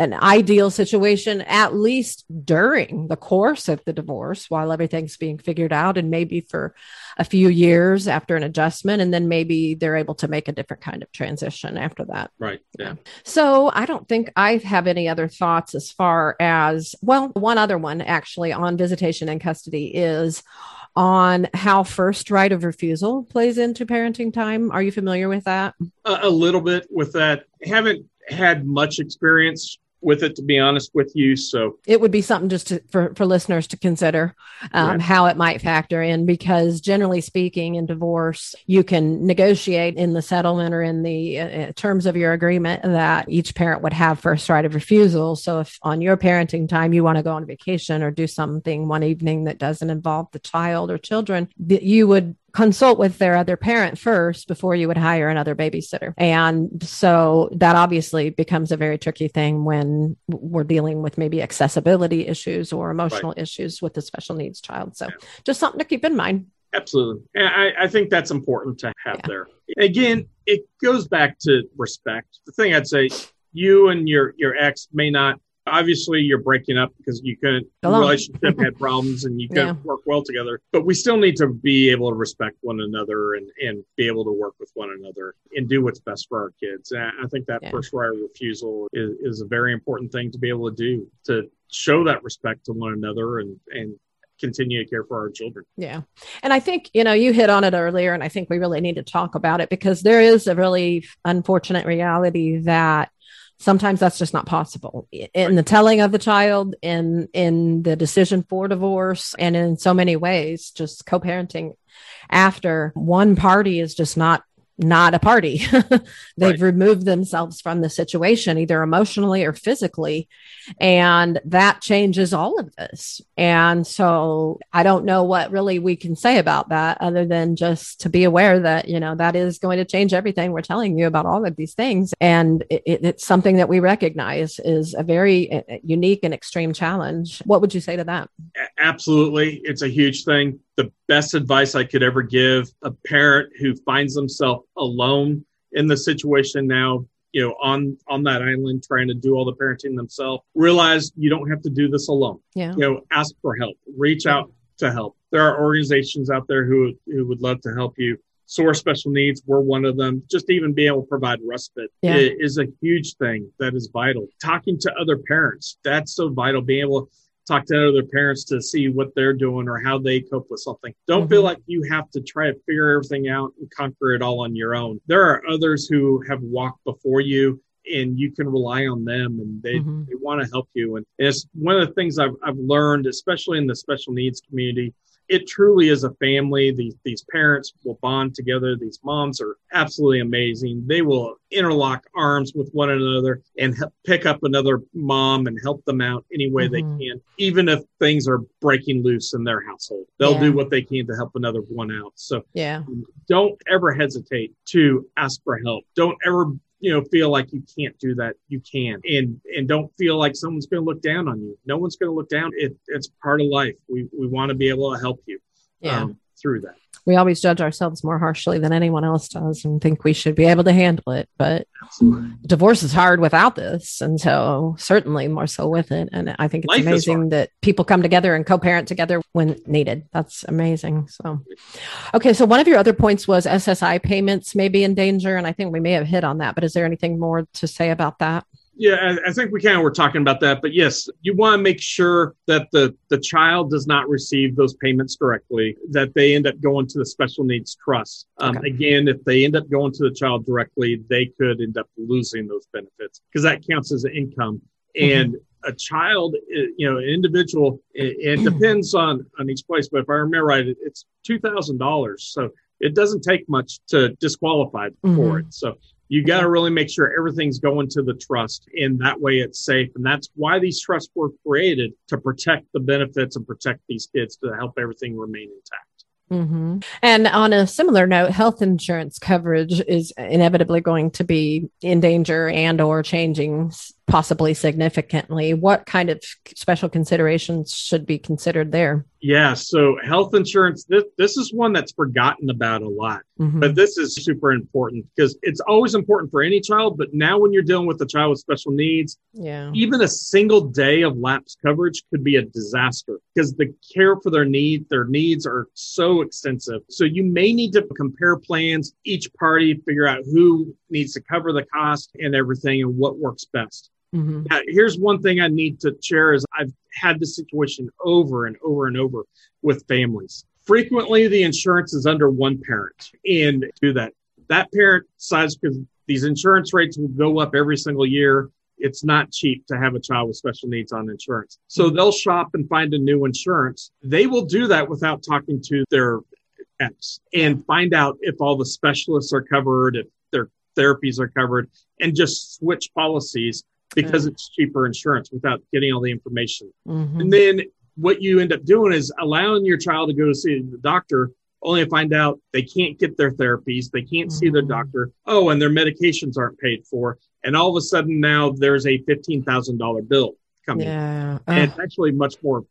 an ideal situation at least during the course of the divorce while everything's being figured out and maybe for a few years after an adjustment and then maybe they're able to make a different kind of transition after that Right. Yeah. so I don't think I have any other thoughts as far as, well, one other one actually on visitation and custody is on how first right of refusal plays into parenting time. Are you familiar with that? a, a little bit with that. Haven't had much experience with it, to be honest with you. So It would be something just to, for, for listeners to consider um, Right. how it might factor in because generally speaking in divorce you can negotiate in the settlement or in the uh, uh, terms of your agreement that each parent would have first right of refusal so if on your parenting time you want to go on vacation or do something one evening that doesn't involve the child or children that you would consult with their other parent first before you would hire another babysitter. And so that obviously becomes a very tricky thing when we're dealing with maybe accessibility issues or emotional issues with a special needs child. So Yeah. just something to keep in mind. absolutely, and I, I think that's important to have Yeah. there. Again, it goes back to respect. The thing I'd say, you and your your ex may not. Obviously, you're breaking up because you couldn't. The relationship had problems and you couldn't Yeah. work well together. But we still need to be able to respect one another and, and be able to work with one another and do what's best for our kids. And I think that Yeah. first right refusal is, is a very important thing to be able to do to show that respect to one another and, and continue to care for our children. Yeah. And I think, you know, you hit on it earlier, and I think we really need to talk about it because there is a really unfortunate reality that sometimes that's just not possible. In the telling of the child in in the decision for divorce and in so many ways just co-parenting after one party is just not not a party they've Right. removed themselves from the situation either emotionally or physically and that changes all of this and so i don't know what really we can say about that other than just to be aware that you know that is going to change everything we're telling you about all of these things and it, it- it's something that we recognize is a very uh, unique and extreme challenge what would you say to that Absolutely. It's a huge thing. The best advice I could ever give a parent who finds themselves alone in the situation now, you know, on on that island trying to do all the parenting themselves, realize you don't have to do this alone. yeah You know, ask for help. Reach out to help. There are organizations out there who who would love to help you. SOAR Special Needs, we're one of them. Just even be able to provide respite Yeah. is a huge thing that is vital. Talking to other parents, that's so vital. Being able to talk to other parents to see what they're doing or how they cope with something. Don't feel Mhm. like you have to try to figure everything out and conquer it all on your own. There are others who have walked before you and you can rely on them and they, Mhm. they want to help you. And it's one of the things I've, I've learned, especially in the special needs community. It truly is a family. These these parents will bond together. These moms are absolutely amazing. They will interlock arms with one another and help pick up another mom and help them out any way Mhm. they can, even if things are breaking loose in their household. They'll Yeah. do what they can to help another one out. So Yeah. don't ever hesitate to ask for help. Don't ever, you know, feel like you can't do that. You can. And and don't feel like someone's going to look down on you. No one's going to look down. It, it's part of life. We we want to be able to help you Yeah. um, through that. we always judge ourselves more harshly than anyone else does and think we should be able to handle it. But Absolutely. divorce is hard without this. And so certainly more so with it. And I think it's Life amazing that people come together and co-parent together when needed. That's amazing. So, okay. So one of your other points was SSI payments may be in danger. And I think we may have hit on that, but is there anything more to say about that? Yeah, I, I think we kind of were talking about that, but yes, you want to make sure that the the child does not receive those payments directly. That they end up going to the special needs trust. Um, Okay. Again, if they end up going to the child directly, they could end up losing those benefits because that counts as income. And a child, you know, an individual, it, it depends on on each place, but if I remember right, it, it's two thousand dollars. So it doesn't take much to disqualify for Mhm. it. So you got to really make sure everything's going to the trust and that way it's safe and that's why these trusts were created to protect the benefits and protect these kids to help everything remain intact. Hmm And on a similar note, health insurance coverage is inevitably going to be in danger and or changing possibly significantly. What kind of special considerations should be considered there? yeah so health insurance this, this is one that's forgotten about a lot Mhm. but this is super important because it's always important for any child but now when you're dealing with a child with special needs yeah. even a single day of lapse coverage could be a disaster because the care for their need their needs are so extensive so you may need to compare plans each party figure out who needs to cover the cost and everything and what works best Mhm. now, here's one thing i need to share is i've had this situation over and over and over with families frequently the insurance is under one parent and do that that parent decides because these insurance rates will go up every single year it's not cheap to have a child with special needs on insurance. So they'll shop and find a new insurance. They will do that without talking to their ex and find out if all the specialists are covered, if their therapies are covered, and just switch policies because it's cheaper insurance without getting all the information. Mhm. And then what you end up doing is allowing your child to go to see the doctor only to find out they can't get their therapies, they can't see their Mhm. doctor. Oh, and their medications aren't paid for. And all of a sudden now there's a $15,000 bill coming. Yeah. And it's actually much more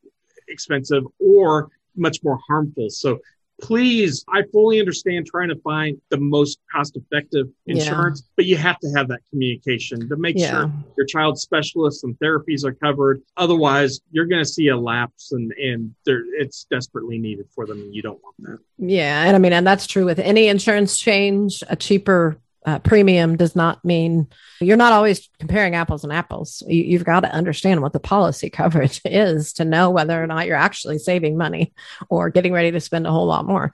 expensive or much more harmful. So please, I fully understand trying to find the most cost effective Yeah. insurance, but you have to have that communication to make Yeah. sure your child's specialists and therapies are covered. Otherwise, you're going to see a lapse and, and there, it's desperately needed for them. And you don't want that. Yeah, and I mean, and that's true with any insurance change. A cheaper uh, premium does not mean you're not always comparing apples and apples. You, you've got to understand what the policy coverage is to know whether or not you're actually saving money or getting ready to spend a whole lot more.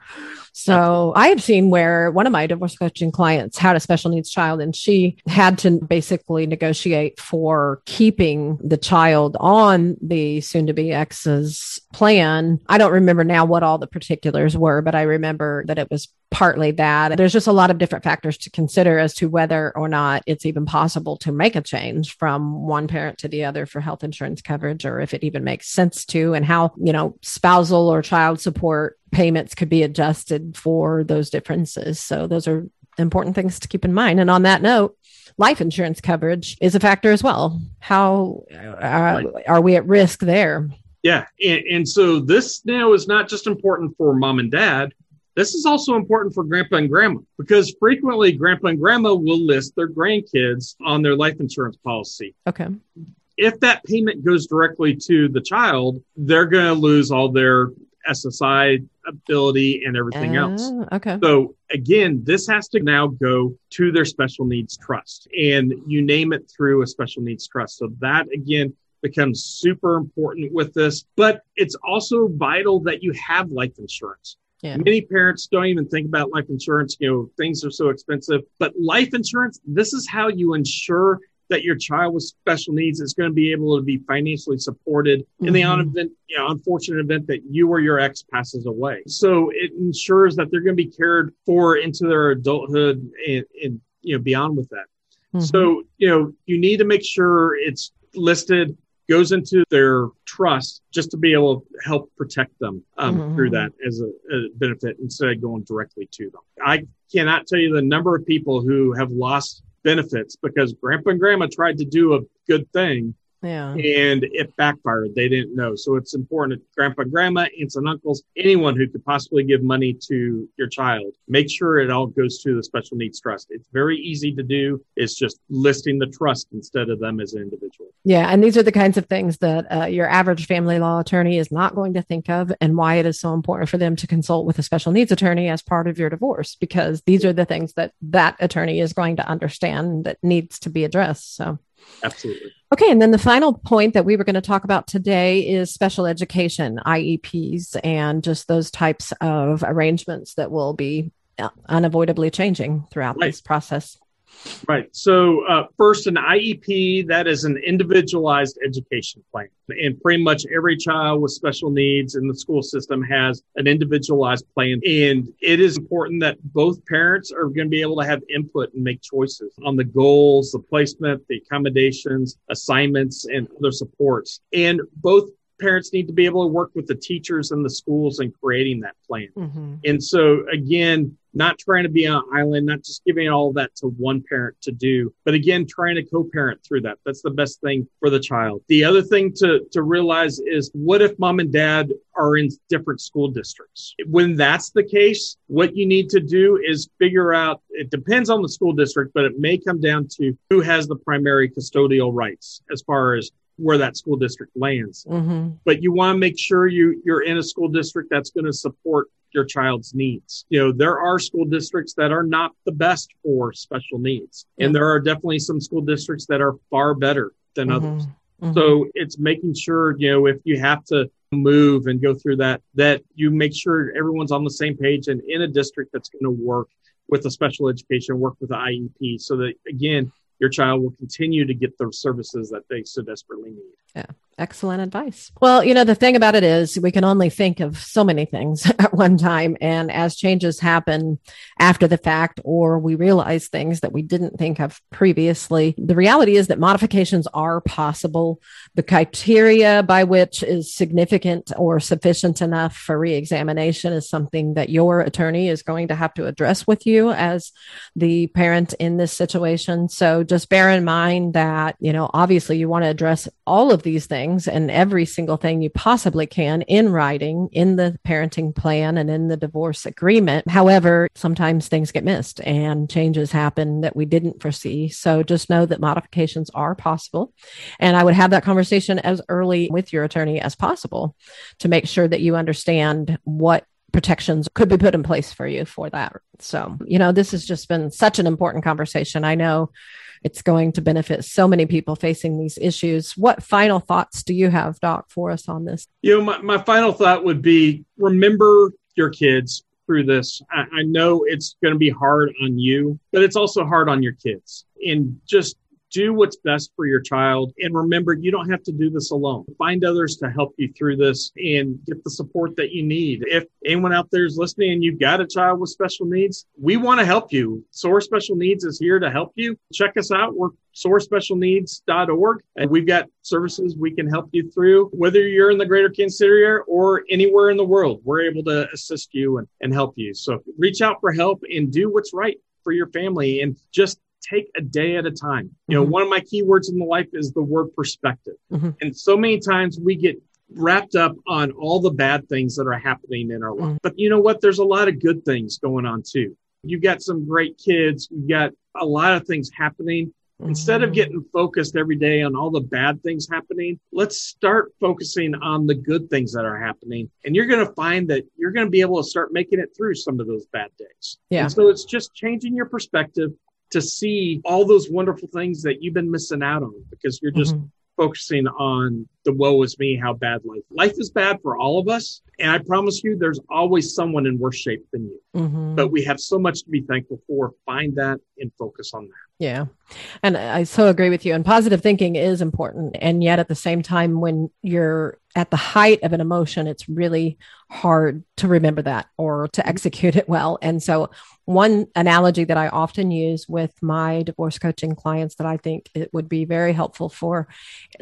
So I have seen where one of my divorce coaching clients had a special needs child and she had to basically negotiate for keeping the child on the soon to be ex's plan. I don't remember now what all the particulars were, but I remember that it was partly that. There's just a lot of different factors to consider as to whether or not it's even possible to make a change from one parent to the other for health insurance coverage or if it even makes sense to and how, you know, spousal or child support payments could be adjusted for those differences. So those are important things to keep in mind. And on that note, life insurance coverage is a factor as well. How uh, are we at risk there? Yeah. And, and so this now is not just important for mom and dad. This is also important for grandpa and grandma because frequently grandpa and grandma will list their grandkids on their life insurance policy. Okay. If that payment goes directly to the child, they're going to lose all their SSI ability and everything else. Uh, okay. So again, this has to now go to their special needs trust and you name it through a special needs trust. So that again becomes super important with this, but it's also vital that you have life insurance. Yeah. Many parents don't even think about life insurance. You know, things are so expensive, but life insurance, this is how you ensure that your child with special needs is going to be able to be financially supported mm-hmm. in the mm-hmm. event, you know, unfortunate event that you or your ex passes away. So it ensures that they're going to be cared for into their adulthood and, and you know, beyond with that. Mm-hmm. So, you know, you need to make sure it's listed goes into their trust just to be able to help protect them um, mm-hmm. through that as a, a, benefit instead of going directly to them. I cannot tell you the number of people who have lost benefits because grandpa and grandma tried to do a good thing yeah. And it backfired. They didn't know. So it's important that grandpa, grandma, aunts and uncles, anyone who could possibly give money to your child, make sure it all goes to the special needs trust. It's very easy to do. It's just listing the trust instead of them as an individual. Yeah. And these are the kinds of things that uh, your average family law attorney is not going to think of and why it is so important for them to consult with a special needs attorney as part of your divorce, because these are the things that that attorney is going to understand that needs to be addressed. So Absolutely. Okay, and then the final point that we were going to talk about today is special education, IEPs, and just those types of arrangements that will be uh, unavoidably changing throughout right. this process. Right. So, uh, first, an IEP that is an individualized education plan. And pretty much every child with special needs in the school system has an individualized plan. And it is important that both parents are going to be able to have input and make choices on the goals, the placement, the accommodations, assignments, and other supports. And both parents need to be able to work with the teachers and the schools in creating that plan. Mm-hmm. And so, again, not trying to be on an island, not just giving all that to one parent to do, but again, trying to co-parent through that. That's the best thing for the child. The other thing to, to realize is what if mom and dad are in different school districts? When that's the case, what you need to do is figure out, it depends on the school district, but it may come down to who has the primary custodial rights as far as where that school district lands. Mm-hmm. But you want to make sure you you're in a school district that's going to support your child's needs. You know, there are school districts that are not the best for special needs, mm-hmm. and there are definitely some school districts that are far better than mm-hmm. others. Mm-hmm. So it's making sure, you know, if you have to move and go through that, that you make sure everyone's on the same page and in a district that's going to work with a special education, work with the IEP so that again, your child will continue to get the services that they so desperately need. Yeah. Excellent advice. Well, you know, the thing about it is we can only think of so many things at one time. And as changes happen after the fact, or we realize things that we didn't think of previously, the reality is that modifications are possible. The criteria by which is significant or sufficient enough for reexamination is something that your attorney is going to have to address with you as the parent in this situation. So just bear in mind that, you know, obviously you want to address all of these things things and every single thing you possibly can in writing in the parenting plan and in the divorce agreement. However, sometimes things get missed and changes happen that we didn't foresee. So just know that modifications are possible. And I would have that conversation as early with your attorney as possible to make sure that you understand what protections could be put in place for you for that. So, you know, this has just been such an important conversation. I know it's going to benefit so many people facing these issues. What final thoughts do you have, Doc, for us on this? You know, my, my final thought would be remember your kids through this. I, I know it's going to be hard on you, but it's also hard on your kids. And just do what's best for your child. And remember, you don't have to do this alone. Find others to help you through this and get the support that you need. If anyone out there is listening and you've got a child with special needs, we want to help you. SOAR Special Needs is here to help you. Check us out. We're soarspecialneeds.org and we've got services we can help you through whether you're in the greater kansas city area or anywhere in the world we're able to assist you and, and help you so reach out for help and do what's right for your family and just take a day at a time. You know, mm-hmm. one of my key words in the life is the word perspective. Mm-hmm. And so many times we get wrapped up on all the bad things that are happening in our life. Mm-hmm. But you know what? There's a lot of good things going on too. You've got some great kids, you've got a lot of things happening. Instead of mm-hmm. getting focused every day on all the bad things happening, let's start focusing on the good things that are happening. And you're going to find that you're going to be able to start making it through some of those bad days. Yeah. And so it's just changing your perspective, to see all those wonderful things that you've been missing out on because you're just mm-hmm. focusing on the woe is me, how bad life. Life is bad for all of us. And I promise you, there's always someone in worse shape than you. Mm-hmm. But we have so much to be thankful for. Find that and focus on that. Yeah. And I so agree with you. And positive thinking is important. And yet at the same time, when you're at the height of an emotion, it's really hard to remember that or to mm-hmm. execute it well. And so, one analogy that I often use with my divorce coaching clients that I think it would be very helpful for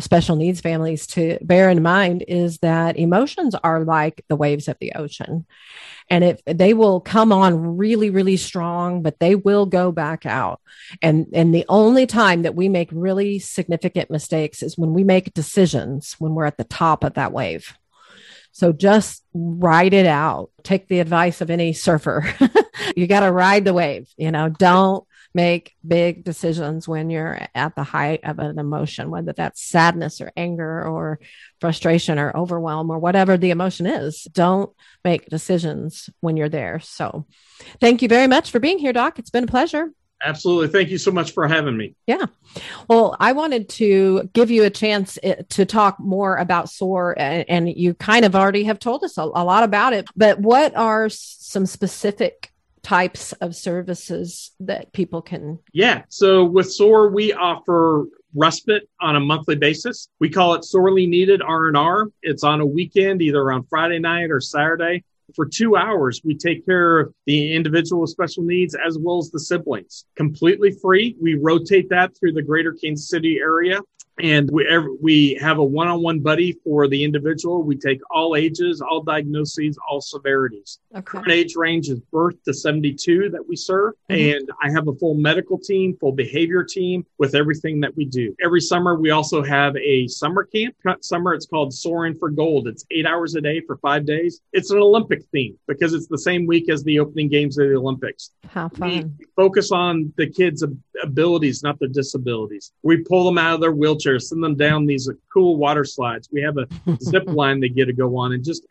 special needs families to bear in mind is that emotions are like the waves of the ocean. And if they will come on really, really strong, but they will go back out. And, and the only time that we make really significant mistakes is when we make decisions when we're at the top of that wave. So just ride it out. Take the advice of any surfer. you got to ride the wave, you know, don't make big decisions when you're at the height of an emotion, whether that's sadness or anger or frustration or overwhelm or whatever the emotion is. Don't make decisions when you're there. So thank you very much for being here, Doc. It's been a pleasure. Absolutely. Thank you so much for having me. Yeah. Well, I wanted to give you a chance eh, to talk more about SOAR, and, you kind of already have told us a, a lot about it. But what are some specific types of services that people can? Yeah. So with SOAR, we offer respite on a monthly basis. We call it sorely needed R&R. It's on a weekend, either on Friday night or Saturday for two hours, we take care of the individual with special needs as well as the siblings completely free. We rotate that through the greater Kansas City area and we we have a one-on-one buddy for the individual. We take all ages, all diagnoses, all severities. Okay. Current age range is birth to 72 that we serve, mm-hmm. and I have a full medical team, full behavior team with everything that we do. Every summer we also have a summer camp. Summer it's called Soaring for Gold. It's eight hours a day for five days. It's an Olympic theme because it's the same week as the opening games of the Olympics. How fun! We focus on the kids' abilities, not their disabilities. We pull them out of their wheelchair send them down these cool water slides. We have a zip line they get to go on and just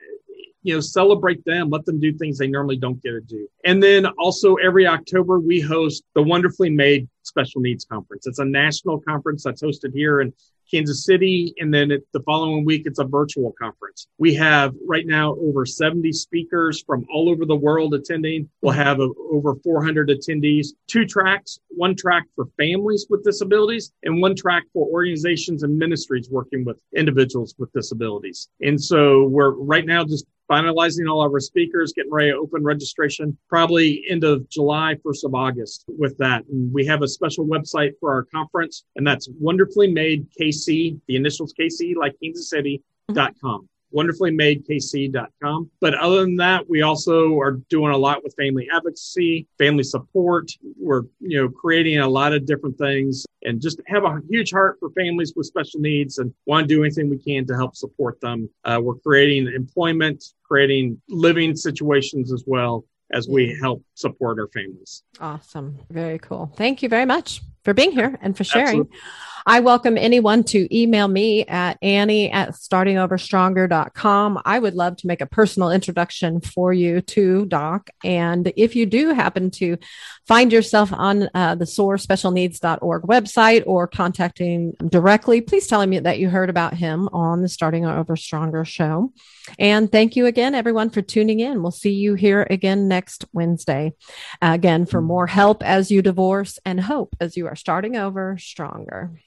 you know celebrate them let them do things they normally don't get to do and then also every october we host the wonderfully made special needs conference it's a national conference that's hosted here in Kansas City, and then it, the following week it's a virtual conference. We have right now over 70 speakers from all over the world attending. We'll have a, over 400 attendees. Two tracks: one track for families with disabilities, and one track for organizations and ministries working with individuals with disabilities. And so we're right now just finalizing all of our speakers, getting ready to open registration probably end of July, 1st of August with that. And we have a special website for our conference, and that's wonderfully made KC, the initials KC, like Kansas City.com mm-hmm. wonderfullymadekc.com. But other than that, we also are doing a lot with family advocacy, family support. We're, you know, creating a lot of different things and just have a huge heart for families with special needs and want to do anything we can to help support them. Uh, we're creating employment, creating living situations as well as we help support our families. Awesome. Very cool. Thank you very much for being here and for sharing. Absolutely. I welcome anyone to email me at Annie at startingoverstronger.com. I would love to make a personal introduction for you to Doc. And if you do happen to find yourself on uh, the soarspecialneeds.org website or contacting directly, please tell me that you heard about him on the Starting Over Stronger show. And thank you again, everyone, for tuning in. We'll see you here again next Wednesday. Uh, again, for more help as you divorce and hope as you starting over stronger.